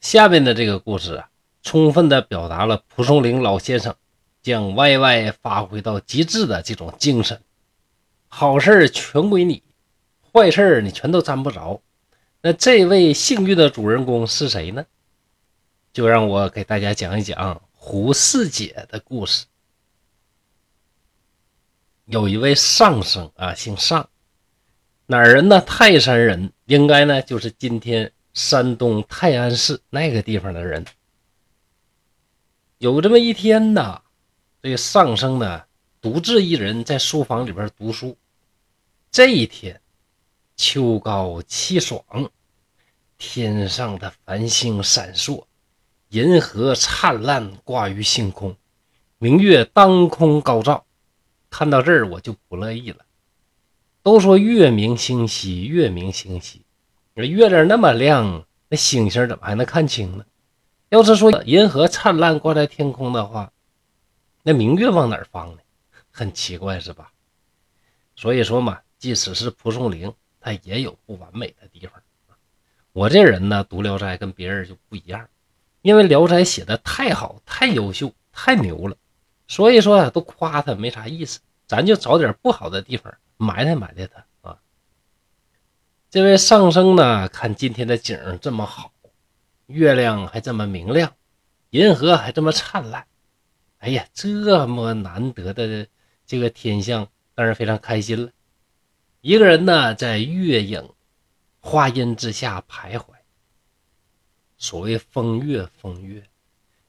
下面的这个故事啊，充分的表达了蒲松龄老先生将 YY 发挥到极致的这种精神。好事全归你，坏事你全都沾不着。那这位幸运的主人公是谁呢？就让我给大家讲一讲胡四姐的故事。有一位上生啊，姓上，哪人呢？泰山人，应该呢就是今天。山东泰安市那个地方的人，有这么一天呐，这个上生呢独自一人在书房里边读书。这一天，秋高气爽，天上的繁星闪烁，银河灿烂挂于星空，明月当空高照。看到这儿，我就不乐意了。都说月明星稀，月明星稀。那月亮那么亮，那星星怎么还能看清呢？要是说银河灿烂挂在天空的话，那明月往哪儿放呢？很奇怪是吧？所以说嘛，即使是蒲松龄，他也有不完美的地方。我这人呢，读《聊斋》跟别人就不一样，因为《聊斋》写的太好、太优秀、太牛了，所以说啊，都夸他没啥意思，咱就找点不好的地方埋汰埋汰他。这位上生呢，看今天的景这么好，月亮还这么明亮，银河还这么灿烂，哎呀，这么难得的这个天象，当然非常开心了。一个人呢，在月影花荫之下徘徊。所谓风月，风月，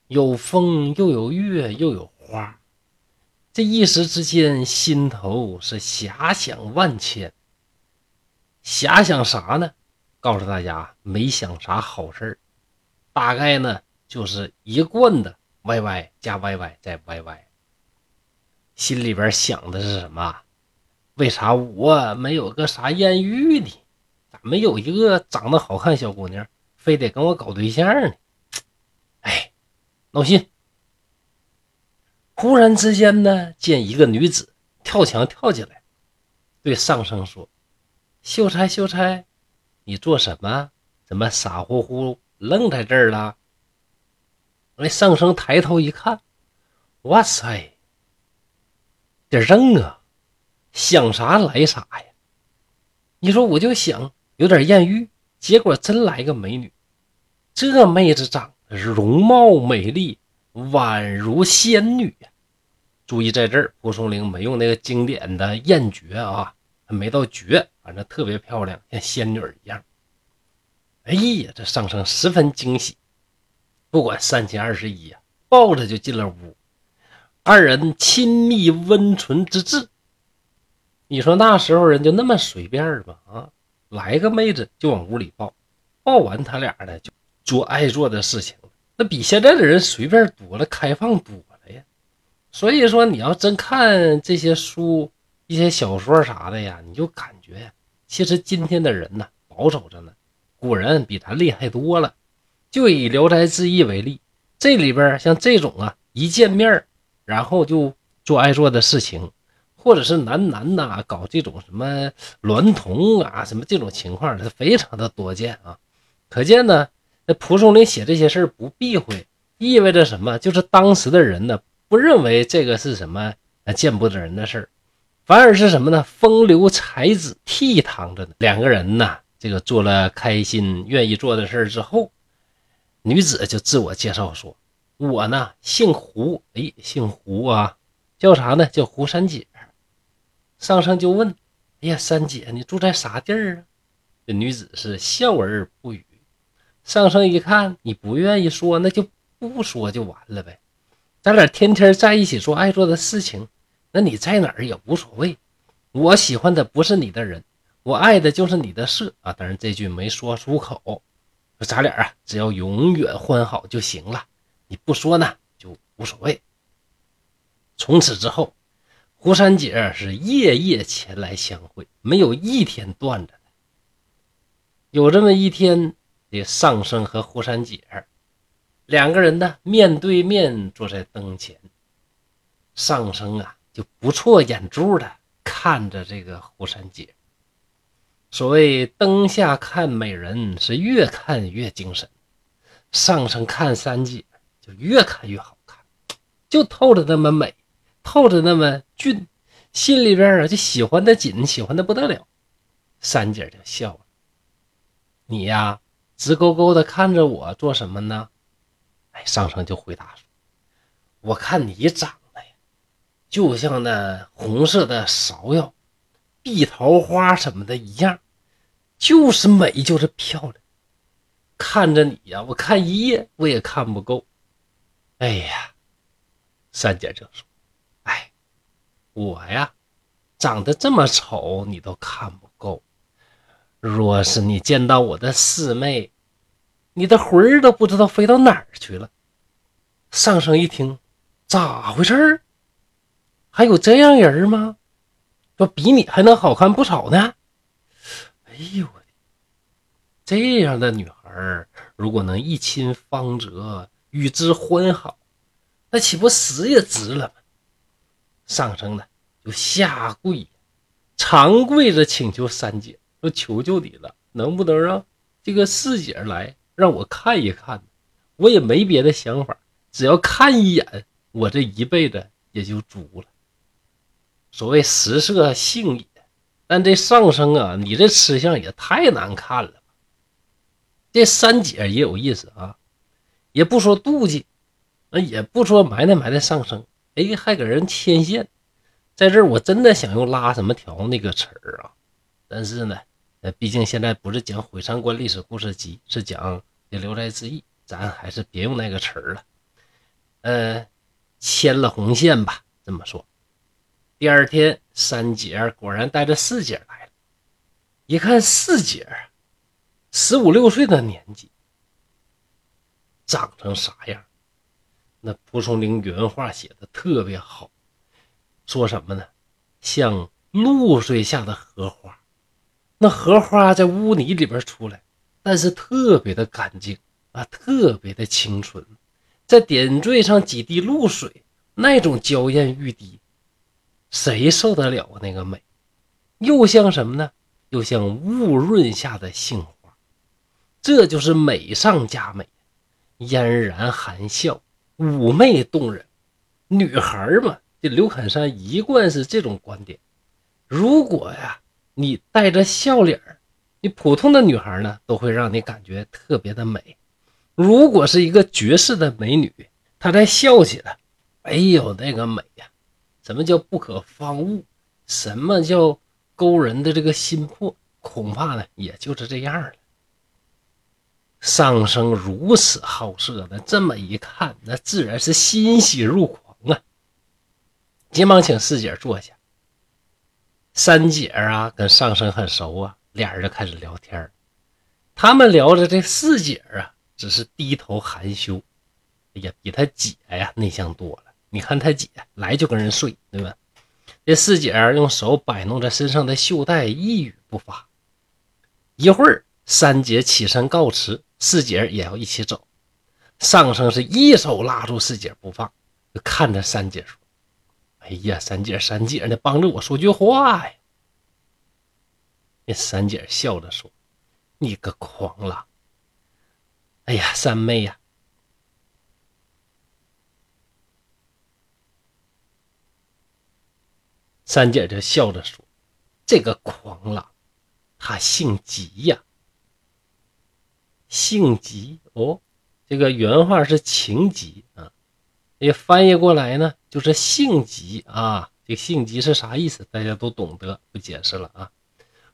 有风又有月又有花，这一时之间，心头是遐想万千。遐想啥呢？告诉大家，没想啥好事大概呢就是一贯的 YY 加 YY 再 YY。心里边想的是什么？为啥我没有个啥艳遇呢？咋没有一个长得好看小姑娘，非得跟我搞对象呢？哎，闹心！忽然之间呢，见一个女子跳墙跳进来，对上生说。秀才，秀才，你做什么？怎么傻乎乎愣在这儿了？那上生抬头一看，哇塞，点正啊！想啥来啥呀！你说我就想有点艳遇，结果真来个美女。这妹子长得容貌美丽，宛如仙女呀！注意在这儿，蒲松龄没用那个经典的艳绝啊。没到绝，反正特别漂亮，像仙女一样。哎呀，这上生十分惊喜，不管三七二十一呀，抱着就进了屋。二人亲密温存之至。你说那时候人就那么随便吗？啊，来个妹子就往屋里抱，抱完他俩呢就做爱做的事情。那比现在的人随便多了，开放多了呀。所以说，你要真看这些书。一些小说啥的呀，你就感觉呀，其实今天的人呢保守着呢，古人比咱厉害多了。就以《聊斋志异》为例，这里边像这种啊，一见面然后就做爱做的事情，或者是男男呐搞这种什么娈童啊，什么这种情况，它非常的多见啊。可见呢，那蒲松龄写这些事儿不避讳，意味着什么？就是当时的人呢不认为这个是什么见不得人的事儿。反而是什么呢？风流才子倜傥着呢。两个人呢，这个做了开心、愿意做的事之后，女子就自我介绍说：“我呢姓胡，哎，姓胡啊，叫啥呢？叫胡三姐。”上生就问：“哎呀，三姐，你住在啥地儿啊？”这女子是笑而不语。上生一看，你不愿意说，那就不说就完了呗。咱俩天天在一起做爱做的事情。那你在哪儿也无所谓，我喜欢的不是你的人，我爱的就是你的色啊！当然这句没说出口，咱俩啊，只要永远欢好就行了。你不说呢，就无所谓。从此之后，胡三姐是夜夜前来相会，没有一天断着的。有这么一天，这上生和胡三姐两个人呢，面对面坐在灯前，上生啊。就不错眼珠的看着这个胡三姐。所谓灯下看美人，是越看越精神。上升看三姐就越看越好看，就透着那么美，透着那么俊，心里边啊就喜欢的紧，喜欢的不得了。三姐就笑了：“你呀，直勾勾的看着我做什么呢？”哎，上升就回答说：“我看你长，就像那红色的芍药、碧桃花什么的一样，就是美，就是漂亮。看着你呀，我看一夜我也看不够。哎呀，三姐就说：‘哎，我呀，长得这么丑，你都看不够。’”若是你见到我的四妹，你的魂儿都不知道飞到哪儿去了。上生一听，咋回事儿？还有这样人吗？说比你还能好看不少呢。哎呦我的，这样的女孩如果能一亲芳泽，与之欢好，那岂不死也值了吗？上生呢，就下跪，长跪着请求三姐。说求求你了，能不能让这个四姐来让我看一看？我也没别的想法，只要看一眼，我这一辈子也就足了。所谓食色性也，但这上升啊，你这吃相也太难看了？这三姐也有意思啊，也不说妒忌，那也不说埋汰埋汰上升，哎，还给人牵线。在这儿，我真的想用拉什么条那个词儿啊，但是呢。呃，毕竟现在不是讲《毁三观历史故事集》，是讲《这聊斋志异》，咱还是别用那个词儿了。呃，牵了红线吧，这么说。第二天，三姐果然带着四姐来了。一看四姐，十五六岁的年纪，长成啥样？那蒲松龄原话写的特别好，说什么呢？像露水下的荷花。那荷花在污泥里边出来，但是特别的干净啊，特别的清纯。再点缀上几滴露水，那种娇艳欲滴，谁受得了？那个美，又像什么呢？又像雾润下的杏花。这就是美上加美，嫣然含笑，妩媚动人。女孩嘛，这刘侃山一贯是这种观点。如果呀。你带着笑脸你普通的女孩呢，都会让你感觉特别的美。如果是一个绝世的美女，她在笑起来，哎呦，那个美呀！什么叫不可方物？什么叫勾人的这个心魄？恐怕呢，也就是这样了。上生如此好色，那这么一看，那自然是欣喜若狂啊！急忙请四姐坐下。三姐啊，跟上生很熟啊，俩人就开始聊天他们聊着，这四姐啊，只是低头含羞。哎呀，比他姐呀内向多了。你看他姐来就跟人睡，对吧？这四姐用手摆弄着身上的袖带，一语不发。一会儿，三姐起身告辞，四姐也要一起走。上生是一手拉住四姐不放，就看着三姐说。哎呀，三姐，三姐呢？帮着我说句话呀！那三姐笑着说：“你个狂狼！”哎呀，三妹呀！三姐就笑着说：“这个狂狼，他姓吉呀，姓吉哦。这个原话是情急啊。”也翻译过来呢，就是性急啊。这性急是啥意思？大家都懂得，不解释了啊。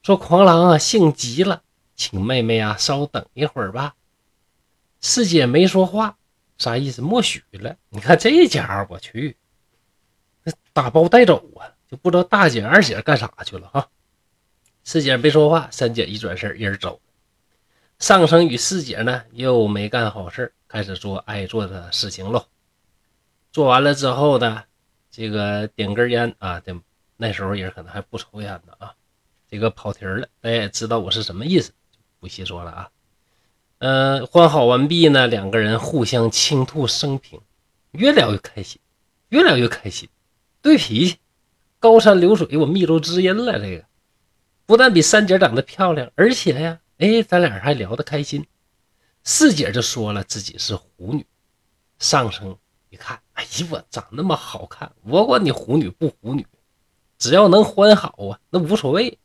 说狂狼啊，性急了，请妹妹啊稍等一会儿吧。四姐没说话，啥意思？默许了。你看这家伙，我去，那打包带走啊，就不知道大姐二姐干啥去了哈。四姐没说话，三姐一转身一人走。上生与四姐呢又没干好事开始做爱做的事情喽。做完了之后呢，这个点根烟啊，这那时候人可能还不抽烟呢啊，这个跑题了，大家也知道我是什么意思，不细说了啊。嗯，欢好完毕呢，两个人互相倾吐生平，越聊越开心，越聊越开心，对脾气，高山流水，我密州知音了。这个不但比三姐长得漂亮，而且呀，哎，咱俩还聊得开心。四姐就说了自己是狐女。上生一看，哎呀，我长那么好看，我管你狐女不狐女，只要能欢好啊，那无所谓。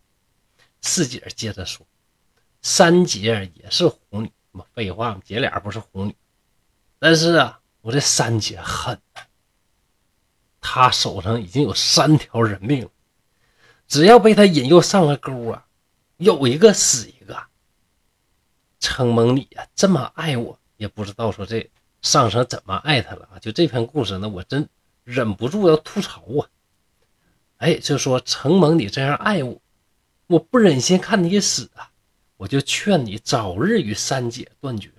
四姐接着说，三姐也是狐女，废话姐俩不是狐女，但是啊，我这三姐狠，他手上已经有三条人命了，只要被他引诱上了钩啊，有一个死一个。承蒙你呀这么爱我，也不知道说这。上生怎么爱他了啊？就这篇故事呢，我真忍不住要吐槽啊！哎，就说承蒙你这样爱我，我不忍心看你死啊，我就劝你早日与三姐断绝。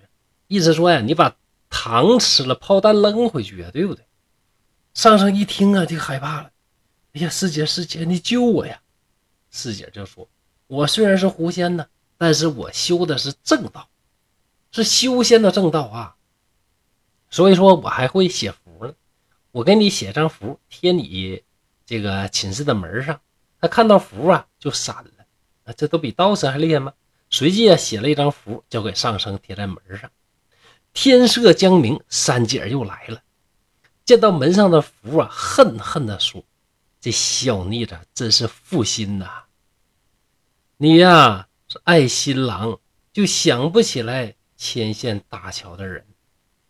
意思说呀，你把糖吃了，炮弹扔回去啊，对不对？上生一听啊，就害怕了。哎呀，师姐，师姐，你救我呀！师姐就说：“我虽然是狐仙呢，但是我修的是正道，是修仙的正道啊。”所以说我还会写符呢，我给你写张符，贴你这个寝室的门上，他看到符啊就闪了啊，这都比道士还厉害吗？随即啊写了一张符，交给上生贴在门上。天色将明，三姐又来了，见到门上的符啊，恨恨地说：“这小妮子真是负心呐！你呀是爱新郎，就想不起来牵线搭桥的人。”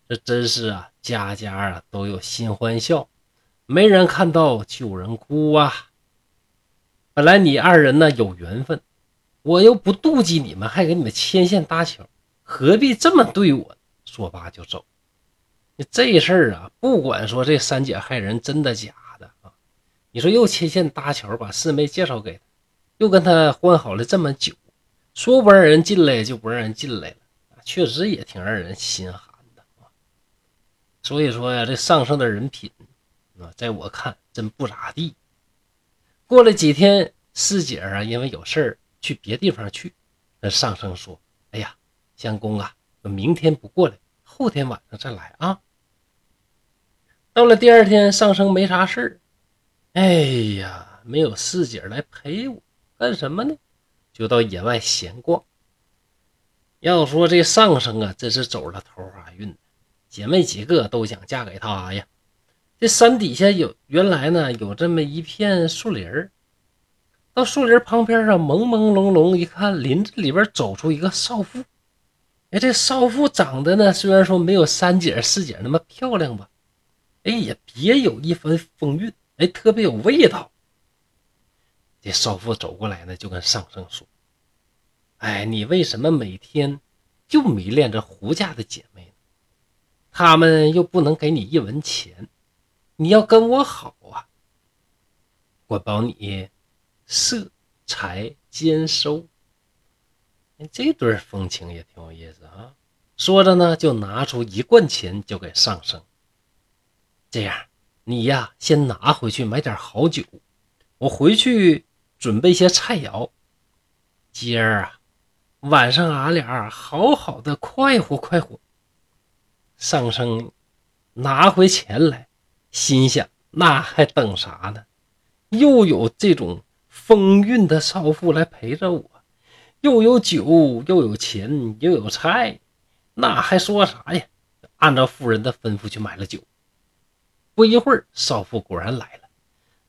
这真是啊，家家啊都有新欢笑，没人看到旧人哭啊。本来你二人呢有缘分，我又不妒忌你们，还给你们牵线搭桥，何必这么对我？说罢就走。这事儿啊，不管说这三姐害人真的假的啊，你说又牵线搭桥，把四妹介绍给他，又跟他欢好了这么久，说不让人进来就不让人进来了，确实也挺让人心寒的。所以说呀，这上升的人品啊，在我看真不咋地。过了几天，师姐啊，因为有事儿去别地方去，那上升说：“哎呀，相公啊，我明天不过来，后天晚上再来啊。”到了第二天，上升没啥事，哎呀，没有四姐来陪我干什么呢？就到野外闲逛。要说这上升啊，真是走了桃花运。姐妹几个都想嫁给他呀。这山底下有原来呢有这么一片树林儿，到树林旁边上朦朦胧胧一看，林子里边走出一个少妇。哎，这少妇长得呢虽然说没有三姐四姐那么漂亮吧，哎也别有一番风韵，哎特别有味道。这少妇走过来呢，就跟上生说：“哎，你为什么每天就迷恋着胡家的姐妹呢？”他们又不能给你一文钱，你要跟我好啊！我保你色财兼收。这对风情也挺有意思啊！说着呢，就拿出一罐钱交给上生。这样，你呀，先拿回去买点好酒，我回去准备些菜肴。今儿啊，晚上俺俩好好的快活快活。上生拿回钱来，心想：那还等啥呢？又有这种风韵的少妇来陪着我，又有酒，又有钱，又有菜，那还说啥呀？按照妇人的吩咐去买了酒。不一会儿，少妇果然来了，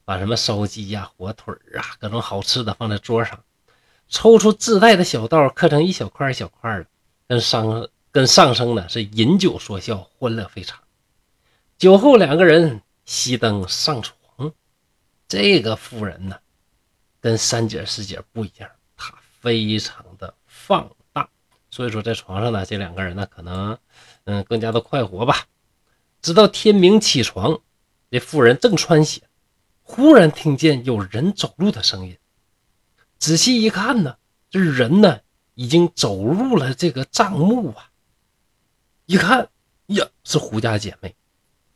把什么烧鸡呀、火腿啊，各种好吃的放在桌上，抽出自带的小刀，刻成一小块一小块的，跟上。跟上生呢是饮酒说笑，欢乐非常。酒后两个人熄灯上床。这个妇人呢，跟三姐四姐不一样，非常的放荡。所以说在床上呢，这两个人呢可能嗯更加的快活吧。直到天明起床，这妇人正穿鞋，忽然听见有人走路的声音。仔细一看呢，这人呢已经走入了这个帐幕啊。一看呀，是胡家姐妹。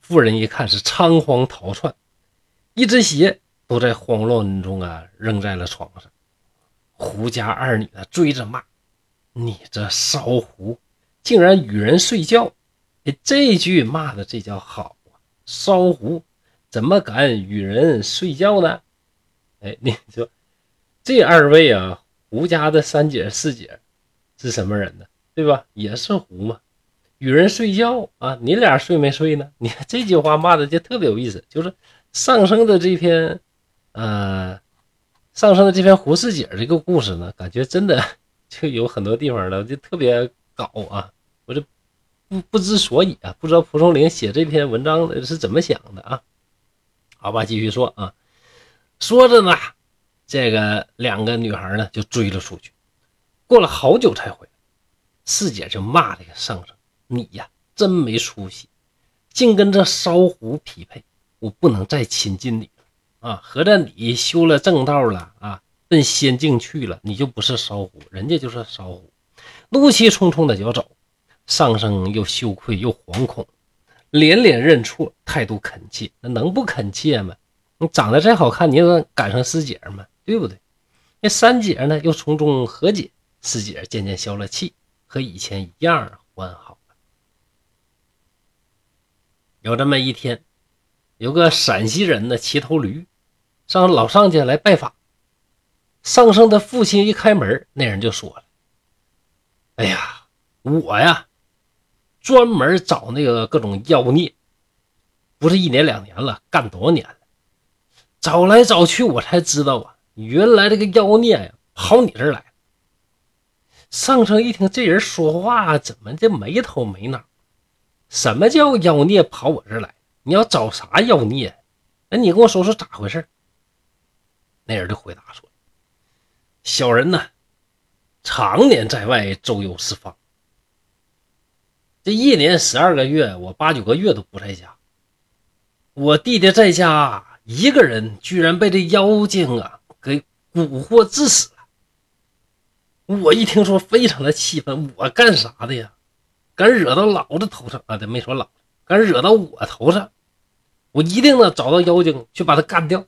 妇人一看是仓皇逃窜，一只鞋都在慌乱中啊扔在了床上。胡家二女呢追着骂：“你这烧胡，竟然与人睡觉！”哎，这句骂的这叫好啊！烧胡怎么敢与人睡觉呢？哎，你说这二位啊，胡家的三姐四姐是什么人呢？对吧？也是狐嘛。与人睡觉啊，你俩睡没睡呢？你看这句话骂的就特别有意思，就是上升的这篇，呃，上升的这篇胡四姐这个故事呢，感觉真的 就有很多地方呢，就特别搞啊，我这不不知所以啊，不知道蒲松龄写这篇文章的是怎么想的啊？好吧，继续说啊，说着呢，这个两个女孩呢就追了出去，过了好久才回来，四姐就骂这个上升。你呀，真没出息，竟跟这烧狐匹配，我不能再亲近你了啊！合着你修了正道了啊，奔仙境去了，你就不是烧狐，人家就是烧狐。怒气冲冲的就要走，上升又羞愧又惶恐，连连认错，态度恳切，那能不恳切吗？你长得再好看，你也能赶上师姐吗？对不对？那三姐呢，又从中和解，师姐渐渐消了气，和以前一样欢好了。有这么一天，有个陕西人呢骑头驴上老上家来拜访。上生的父亲一开门，那人就说了：“哎呀，我呀，专门找那个各种妖孽，不是一年两年了，干多少年了？找来找去，我才知道啊，原来这个妖孽呀跑你这儿来了。”上生一听这人说话怎么这没头没脑？什么叫妖孽跑我这儿来？你要找啥妖孽？那你跟我说说咋回事？那人就回答说：“小人呢，常年在外周游四方，这一年十二个月，我八九个月都不在家。我弟弟在家一个人，居然被这妖精啊给蛊惑致死了。我一听说，非常的气愤，我干啥的呀？”敢惹到老子头上啊！这没说老子，敢惹到我头上，我一定呢找到妖精去把他干掉。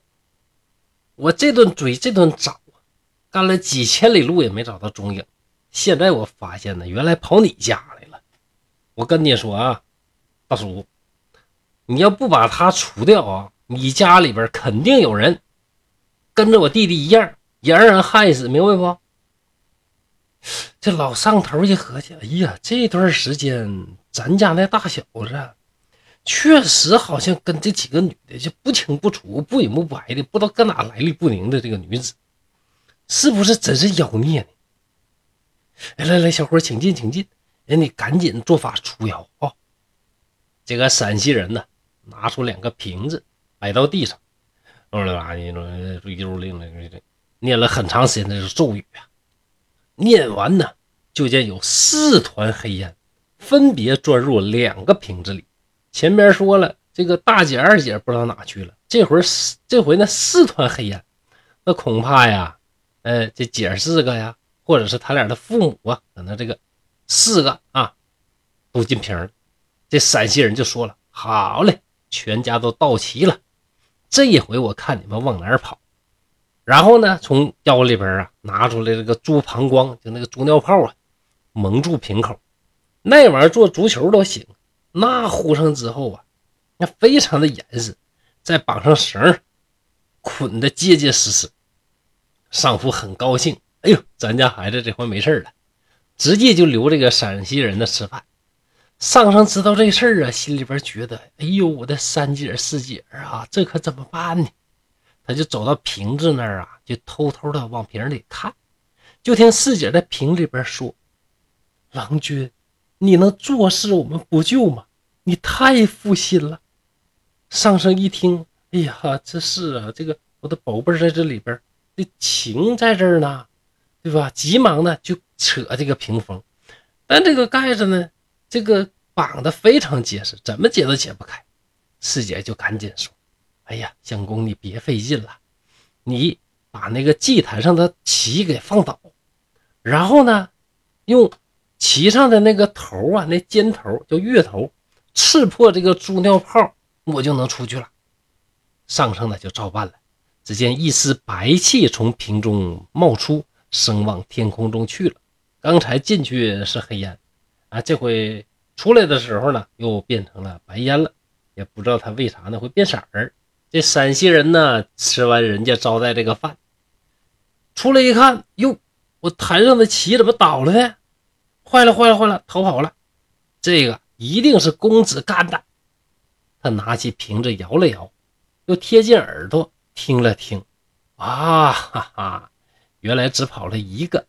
我这顿追，这顿找，干了几千里路也没找到踪影。现在我发现呢，原来跑你家来了。我跟你说啊，大叔，你要不把他除掉啊，你家里边肯定有人跟着我弟弟一样，也让人害死，明白不？这老上头一合计，哎呀，这段时间咱家那大小子确实好像跟这几个女的就不清不楚、不明不白的，不知道搁哪来历不明的这个女子，是不是真是妖孽呢？来来来，小伙请进，请进，人你赶紧做法除妖啊！这个陕西人呢，拿出两个瓶子摆到地上，念了很长时间的咒语啊。念完呢，就见有四团黑烟，分别钻入两个瓶子里。前边说了，这个大姐、二姐不知道哪去了。这回这回那四团黑烟，那恐怕呀，呃，这姐四个呀，或者是他俩的父母啊，可能这个四个啊，都进瓶了。这陕西人就说了：“好嘞，全家都到齐了，这一回我看你们往哪跑。”然后呢，从腰里边啊拿出来这个猪膀胱，就那个猪尿泡啊，蒙住瓶口。那玩意儿做足球都行。那糊上之后啊，那非常的严实，再绑上绳，捆的结结实实。上父很高兴，哎呦，咱家孩子这回没事了，直接就留这个陕西人的吃饭。上上知道这事儿啊，心里边觉得，哎呦，我的三姐四姐啊，这可怎么办呢？他就走到瓶子那儿啊，就偷偷的往瓶里看，就听四姐在瓶里边说：“郎君，你能坐视我们不救吗？你太负心了。”上生一听，哎呀，这是啊，这个我的宝贝在这里边，这情在这儿呢，对吧？急忙的就扯这个屏风，但这个盖子呢，这个绑的非常结实，怎么解都解不开。四姐就赶紧说。哎呀，相公，你别费劲了，你把那个祭坛上的旗给放倒，然后呢，用旗上的那个头啊，那尖头叫月头，刺破这个猪尿泡，我就能出去了。上升的就照办了。只见一丝白气从瓶中冒出，升往天空中去了。刚才进去是黑烟啊，这回出来的时候呢，又变成了白烟了，也不知道它为啥呢会变色儿。这陕西人呢，吃完人家招待这个饭，出来一看，哟，我坛上的旗怎么倒了呢？坏了坏了坏了，逃跑了！这个一定是公子干的。他拿起瓶子摇了摇，又贴近耳朵听了听，啊哈哈，原来只跑了一个。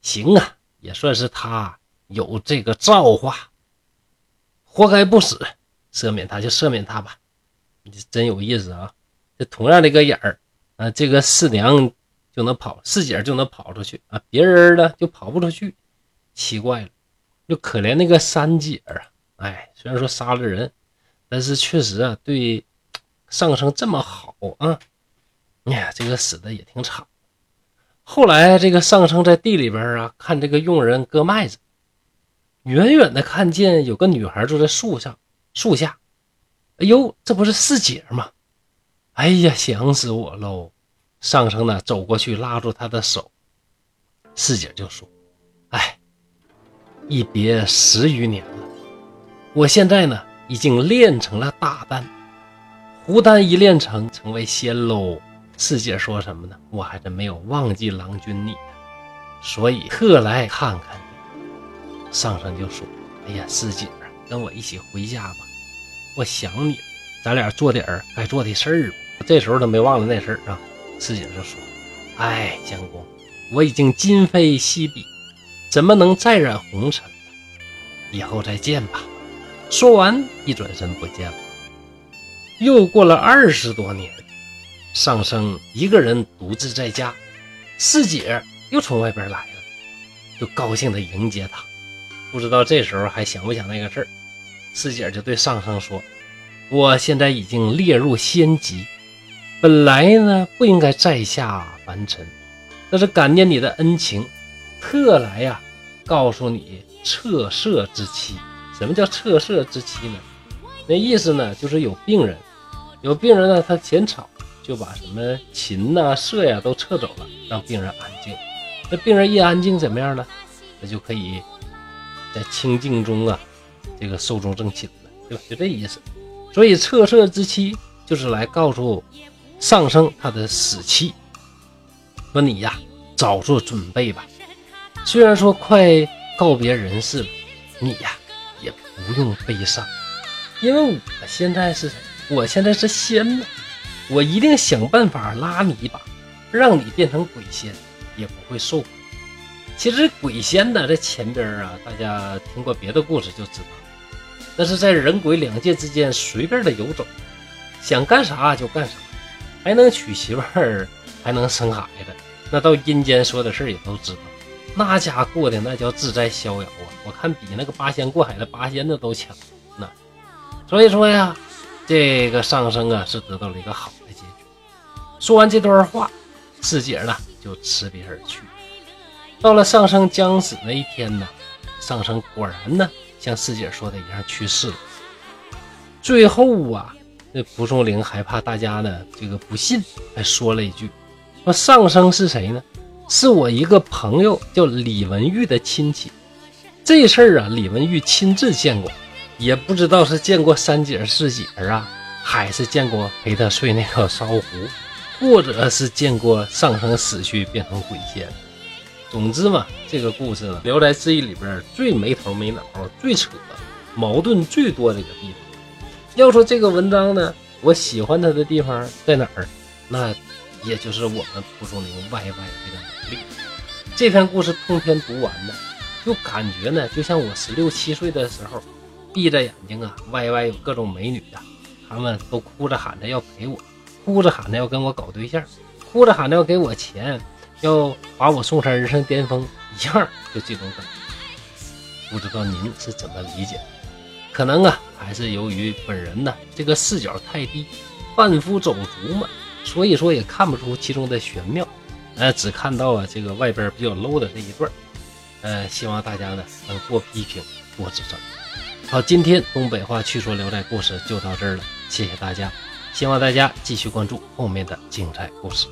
行啊，也算是他有这个造化，活该不死，赦免他就赦免他吧。你真有意思啊！这同样的一个眼儿啊，这个四娘就能跑，四姐就能跑出去啊，别人呢就跑不出去，奇怪了。就可怜那个三姐啊，哎，虽然说杀了人，但是确实啊，对上生这么好啊，哎呀，这个死的也挺惨。后来这个上生在地里边啊，看这个佣人割麦子，远远的看见有个女孩坐在树上树下，哎呦，这不是四姐吗？哎呀，想死我喽！上生呢走过去拉住她的手，四姐就说：“哎。”一别十余年了，我现在呢已经练成了大丹，胡丹一练成，成为仙喽。四姐说什么呢？我还真没有忘记郎君你，所以特来看看你。上生就说：“哎呀，四姐，跟我一起回家吧，我想你了。咱俩做点儿该做的事儿吧。”这时候他没忘了那事儿啊。四姐就说：“哎，相公，我已经今非昔比。”怎么能再染红尘？以后再见吧。说完，一转身不见了。又过了二十多年，上生一个人独自在家，四姐又从外边来了，就高兴地迎接他。不知道这时候还想不想那个事儿？四姐就对上生说：“我现在已经列入仙籍，本来呢不应该再下凡尘，但是感念你的恩情。”特来呀，告诉你测色之期。什么叫测色之期呢？那意思呢，就是有病人，有病人呢，他嫌吵，就把什么禽呐、色呀都撤走了，让病人安静。那病人一安静，怎么样呢？那就可以在清静中啊，这个寿终正寝了，对吧？就这意思。所以测色之期就是来告诉上升他的死期，说你呀，早做准备吧。虽然说快告别人世了，你呀也不用悲伤，因为我现在是，我现在是仙呢，我一定想办法拉你一把，让你变成鬼仙，也不会受苦。其实鬼仙呢，在前边啊，大家听过别的故事就知道，那是在人鬼两界之间随便的游走，想干啥就干啥，还能娶媳妇儿，还能生孩子，那到阴间说的事也都知道。那家过的那叫自在逍遥啊！我看比那个八仙过海的八仙的都强呢。所以说呀，这个上升啊是得到了一个好的结局。说完这段话，四姐呢就辞别而去。到了上升将死那一天呢，上升果然呢像四姐说的一样去世了。最后啊，那蒲松龄还怕大家呢这个不信，还说了一句：说上升是谁呢？是我一个朋友叫李文玉的亲戚，这事儿啊，李文玉亲自见过，也不知道是见过三姐四姐啊，还是见过陪他睡那个烧壶，或者是见过上升死去变成鬼仙。总之嘛，这个故事呢，《聊斋志异》里边最没头没脑、最扯、矛盾最多的一个地方。要说这个文章呢，我喜欢它的地方在哪儿？那也就是我们蒲松龄 YY 这个。这篇故事通篇读完呢，就感觉呢，就像我十六七岁的时候，闭着眼睛啊，歪歪有各种美女啊，他们都哭着喊着要陪我，哭着喊着要跟我搞对象，哭着喊着要给我钱，要把我送上人生巅峰，一样就这种感觉。不知道您是怎么理解？可能啊，还是由于本人呢这个视角太低，贩夫走卒嘛，所以说也看不出其中的玄妙。呃，只看到啊这个外边比较 low 的这一段呃，希望大家呢能多批评多指正。好，今天东北话趣说聊斋故事就到这儿了，谢谢大家，希望大家继续关注后面的精彩故事。